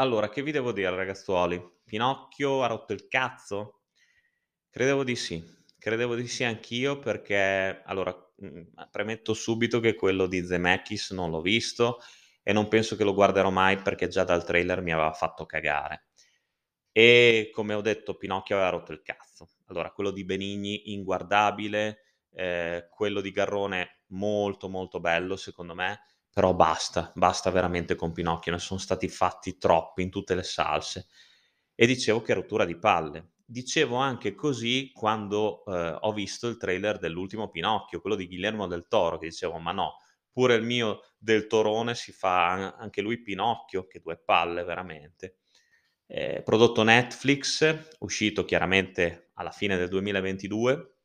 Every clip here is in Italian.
Allora, che vi devo dire ragazzuoli? Pinocchio ha rotto il cazzo? Credevo di sì. Credevo di sì anch'io perché allora, mhmm, premetto subito che quello di Zemeckis non l'ho visto e non penso che lo guarderò mai perché già dal trailer mi aveva fatto cagare. E come ho detto Pinocchio aveva rotto il cazzo. Allora, quello di Benigni inguardabile, ehm, quello di Garrone molto, molto bello secondo me, però basta, basta veramente con Pinocchio, ne son stati fatti troppi in tutte le salse. E dicevo che rottura di palle. Dicevo anche così quando, ehm, ho visto il trailer dell'ultimo Pinocchio, quello di Guillermo del Toro, che dicevo: "Ma no, pure il mio Del Torone si fa anche lui Pinocchio, che 2 palle veramente." Ehm, prodotto Netflix, uscito chiaramente alla fine del 2022.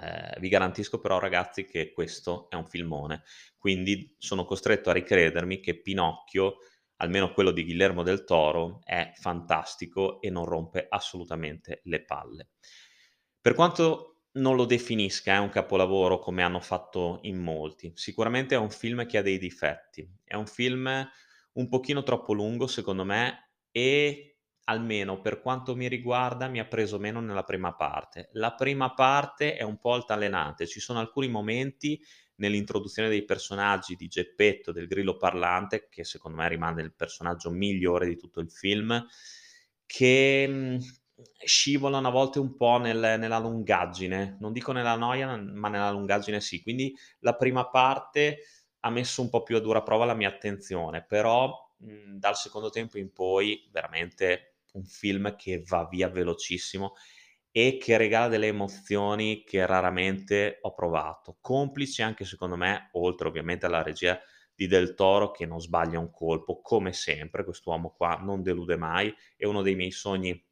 Ehm, vi garantisco però ragazzi che questo è un filmone, quindi sono costretto a ricredermi che Pinocchio, almeno quello di Guillermo del Toro, è fantastico e non rompe assolutamente le palle. Per quanto non lo definisca, eh, un capolavoro come hanno fatto in molti, sicuramente è un film che ha dei difetti. È un film un pochino troppo lungo secondo me e almeno per quanto mi riguarda mi ha preso meno nella prima parte. La prima parte è un po' altalenante, ci sono alcuni momenti nell'introduzione dei personaggi di Geppetto, del grillo parlante, che secondo me rimane il personaggio migliore di tutto il film, che, mhmm, scivolano a volte un po' nel nella lungaggine, non dico nella noia, ma nella lungaggine sì. Quindi la prima parte ha messo un po' più a dura prova la mia attenzione, però, mhmm, dal secondo tempo in poi veramente un film che va via velocissimo e che regala delle emozioni che raramente ho provato. Complice anche secondo me, oltre ovviamente alla regia di Del Toro che non sbaglia un colpo, come sempre, quest'uomo qua non delude mai, e uno dei miei sogni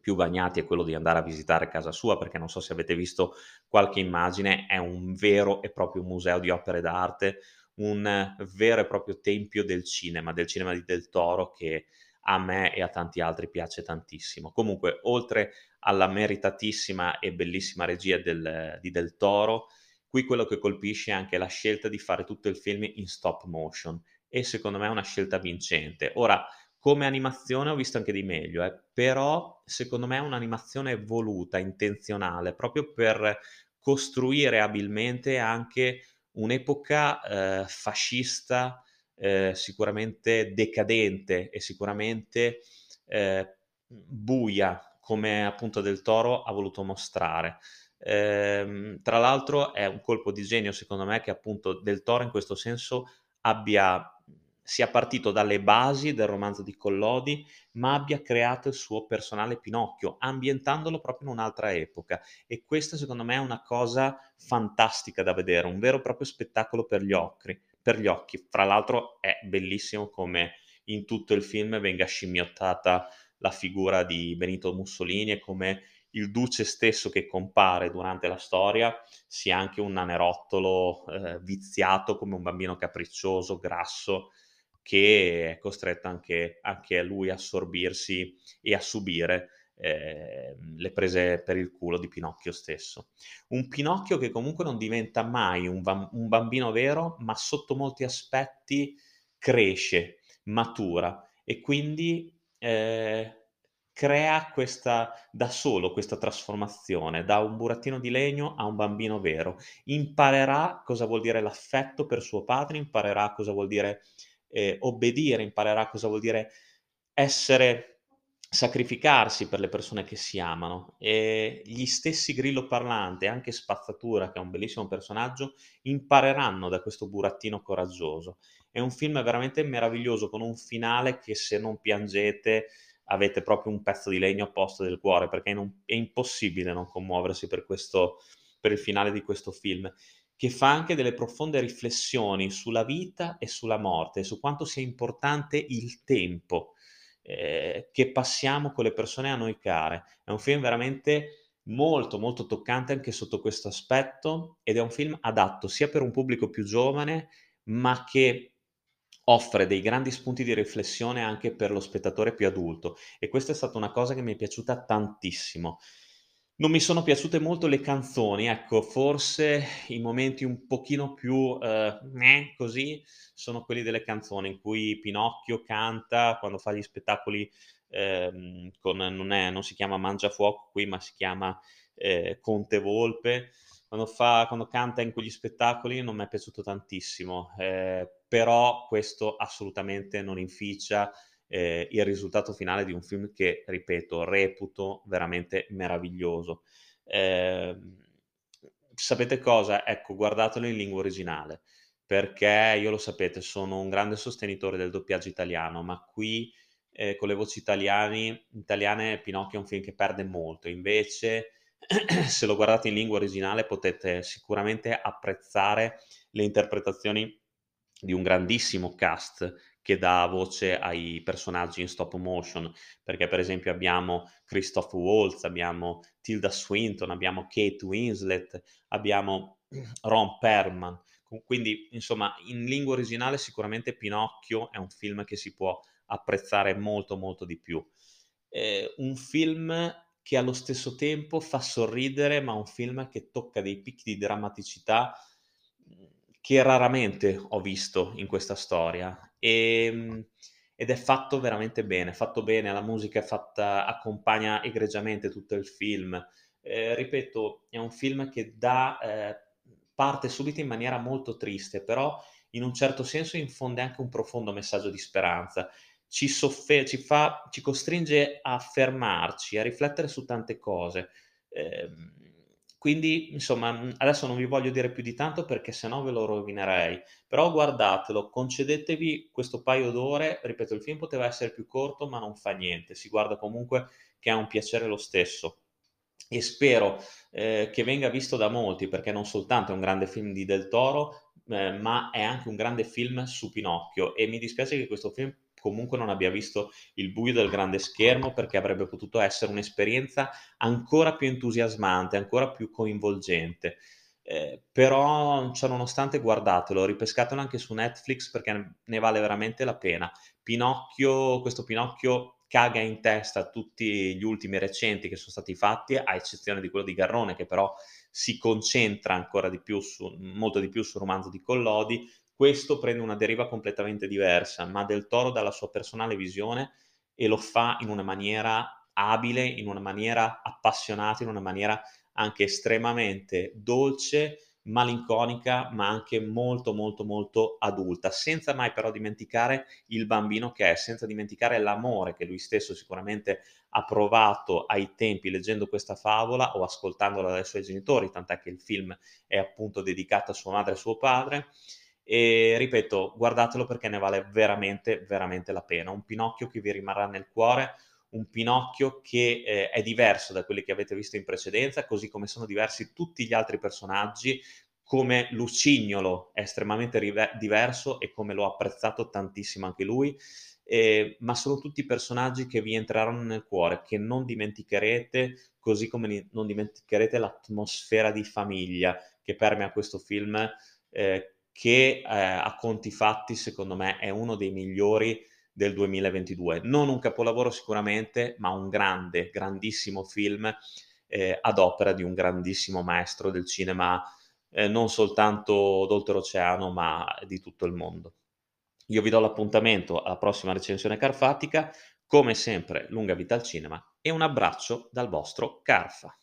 più bagnati è quello di andare a visitare casa sua, perché non so se avete visto qualche immagine, è un vero e proprio museo di opere d'arte, un vero e proprio tempio del cinema, del cinema di Del Toro che a me e a tanti altri piace tantissimo. Comunque, oltre alla meritatissima e bellissima regia del di Del Toro, qui quello che colpisce è anche la scelta di fare tutto il film in stop motion e secondo me è una scelta vincente. Ora, come animazione ho visto anche di meglio eh, però secondo me è un'animazione voluta, intenzionale, proprio per costruire abilmente anche un'epoca, ehm, fascista, ehm, sicuramente decadente e sicuramente, ehm, buia, come appunto Del Toro ha voluto mostrare. Ehm, tra l'altro è un colpo di genio secondo me che appunto Del Toro in questo senso abbia sia partito dalle basi del romanzo di Collodi, ma abbia creato il suo personale Pinocchio, ambientandolo proprio in un'altra epoca. E questa secondo me è una cosa fantastica da vedere, un vero e proprio spettacolo per gli occhi per gli occhi. Fra l'altro è bellissimo come in tutto il film venga scimmiottata la figura di Benito Mussolini e come il duce stesso che compare durante la storia sia anche un nanerottolo, ehm, viziato come un bambino capriccioso, grasso, che è costretto anche anche lui a assorbirsi e a subire, ehm, le prese per il culo di Pinocchio stesso. Un Pinocchio che comunque non diventa mai un vam un bambino vero, ma sotto molti aspetti cresce, matura e quindi, ehm, crea questa da solo questa trasformazione, da un burattino di legno a un bambino vero. Imparerà cosa vuol dire l'affetto per suo padre, imparerà cosa vuol dire ehm, obbedire, imparerà cosa vuol dire essere sacrificarsi per le persone che si amano. E gli stessi Grillo Parlante, anche Spazzatura, che è un bellissimo personaggio, impareranno da questo burattino coraggioso. È un film veramente meraviglioso, con un finale che se non piangete avete proprio un pezzo di legno a posto del cuore, perché è non è impossibile non commuoversi per questo per il finale di questo film che fa anche delle profonde riflessioni sulla vita e sulla morte, su quanto sia importante il tempo, ehm, che passiamo con le persone a noi care. È un film veramente molto, molto toccante anche sotto questo aspetto ed è un film adatto sia per un pubblico più giovane, ma che offre dei grandi spunti di riflessione anche per lo spettatore più adulto e questa è stata una cosa che mi è piaciuta tantissimo. Non mi sono piaciute molto le canzoni, ecco, forse i momenti un pochino più, meh, così, sono quelli delle canzoni in cui Pinocchio canta quando fa gli spettacoli, ehm, con non è non si chiama Mangiafuoco qui, ma si chiama, ehm, Conte Volpe. Quando fa quando canta in quegli spettacoli non m'è piaciuto tantissimo, ehm, però questo assolutamente non inficia ehm, il risultato finale di un film che, ripeto, reputo veramente meraviglioso. Ehm, sapete cosa? Ecco, guardatelo in lingua originale, perché io lo sapete, sono un grande sostenitore del doppiaggio italiano, ma qui, ehm, con le voci italiani italiane Pinocchio è un film che perde molto. Invece, se lo guardate in lingua originale potete sicuramente apprezzare le interpretazioni di un grandissimo cast che dà voce ai personaggi in stop motion, perché per esempio abbiamo Christoph Waltz, abbiamo Tilda Swinton, abbiamo Kate Winslet, abbiamo Ron Perlman. Quindi, insomma, in lingua originale sicuramente Pinocchio è un film che si può apprezzare molto, molto di più. Ehm, un film che allo stesso tempo fa sorridere, ma un film che tocca dei picchi di drammaticità, che raramente ho visto in questa storia. Ehm, ed è fatto veramente bene, fatto bene, la musica è fatta accompagna egregiamente tutto il film. Ehm, ripeto, è un film che dà ehm, parte subito in maniera molto triste, però in un certo senso infonde anche un profondo messaggio di speranza. Ci soffe ci fa ci costringe a fermarci, a riflettere su tante cose. Ehm quindi, insomma, adesso non vi voglio dire più di tanto perché se no ve lo rovinerei, però guardatelo, concedetevi questo paio d'ore, ripeto il film poteva essere più corto, ma non fa niente, si guarda comunque che ha un piacere lo stesso. E spero, ehm, che venga visto da molti, perché non soltanto è un grande film di Del Toro, ehm, ma è anche un grande film su Pinocchio e mi dispiace che questo film comunque non abbia visto il buio del grande schermo perché avrebbe potuto essere un'esperienza ancora più entusiasmante, ancora più coinvolgente. Eh, però ciononostante guardatelo, ripescatelo anche su Netflix perché ne vale veramente la pena. Pinocchio, questo Pinocchio caga in testa tutti gli ultimi recenti che sono stati fatti, a eccezione di quello di Garrone che però si concentra ancora di più su, molto di più sul romanzo di Collodi, questo prende una deriva completamente diversa, ma Del Toro dà la sua personale visione e lo fa in una maniera abile, in una maniera appassionata, in una maniera anche estremamente dolce, malinconica, ma anche molto, molto, molto adulta, senza mai però dimenticare il bambino che è, senza dimenticare l'amore che lui stesso sicuramente ha provato ai tempi leggendo questa favola o ascoltandola dai suoi genitori, tant'è che il film è appunto dedicato a sua madre e suo padre e ripeto, guardatelo perché ne vale veramente, veramente la pena. Un Pinocchio che vi rimarrà nel cuore, un Pinocchio che eh, è diverso da quelli che avete visto in precedenza, così come sono diversi tutti gli altri personaggi, come Lucignolo è estremamente rive- diverso e come l'ho apprezzato tantissimo anche lui, eh, ma sono tutti personaggi che vi entreranno nel cuore, che non dimenticherete, così come non dimenticherete l'atmosfera di famiglia che permea questo film. Eh, che eh, a conti fatti secondo me è uno dei migliori del 2022. Non un capolavoro sicuramente, ma un grande, grandissimo film eh, ad opera di un grandissimo maestro del cinema, eh, non soltanto d'oltreoceano, ma di tutto il mondo. Io vi do l'appuntamento alla prossima recensione carfatica, come sempre lunga vita al cinema e un abbraccio dal vostro Carfa.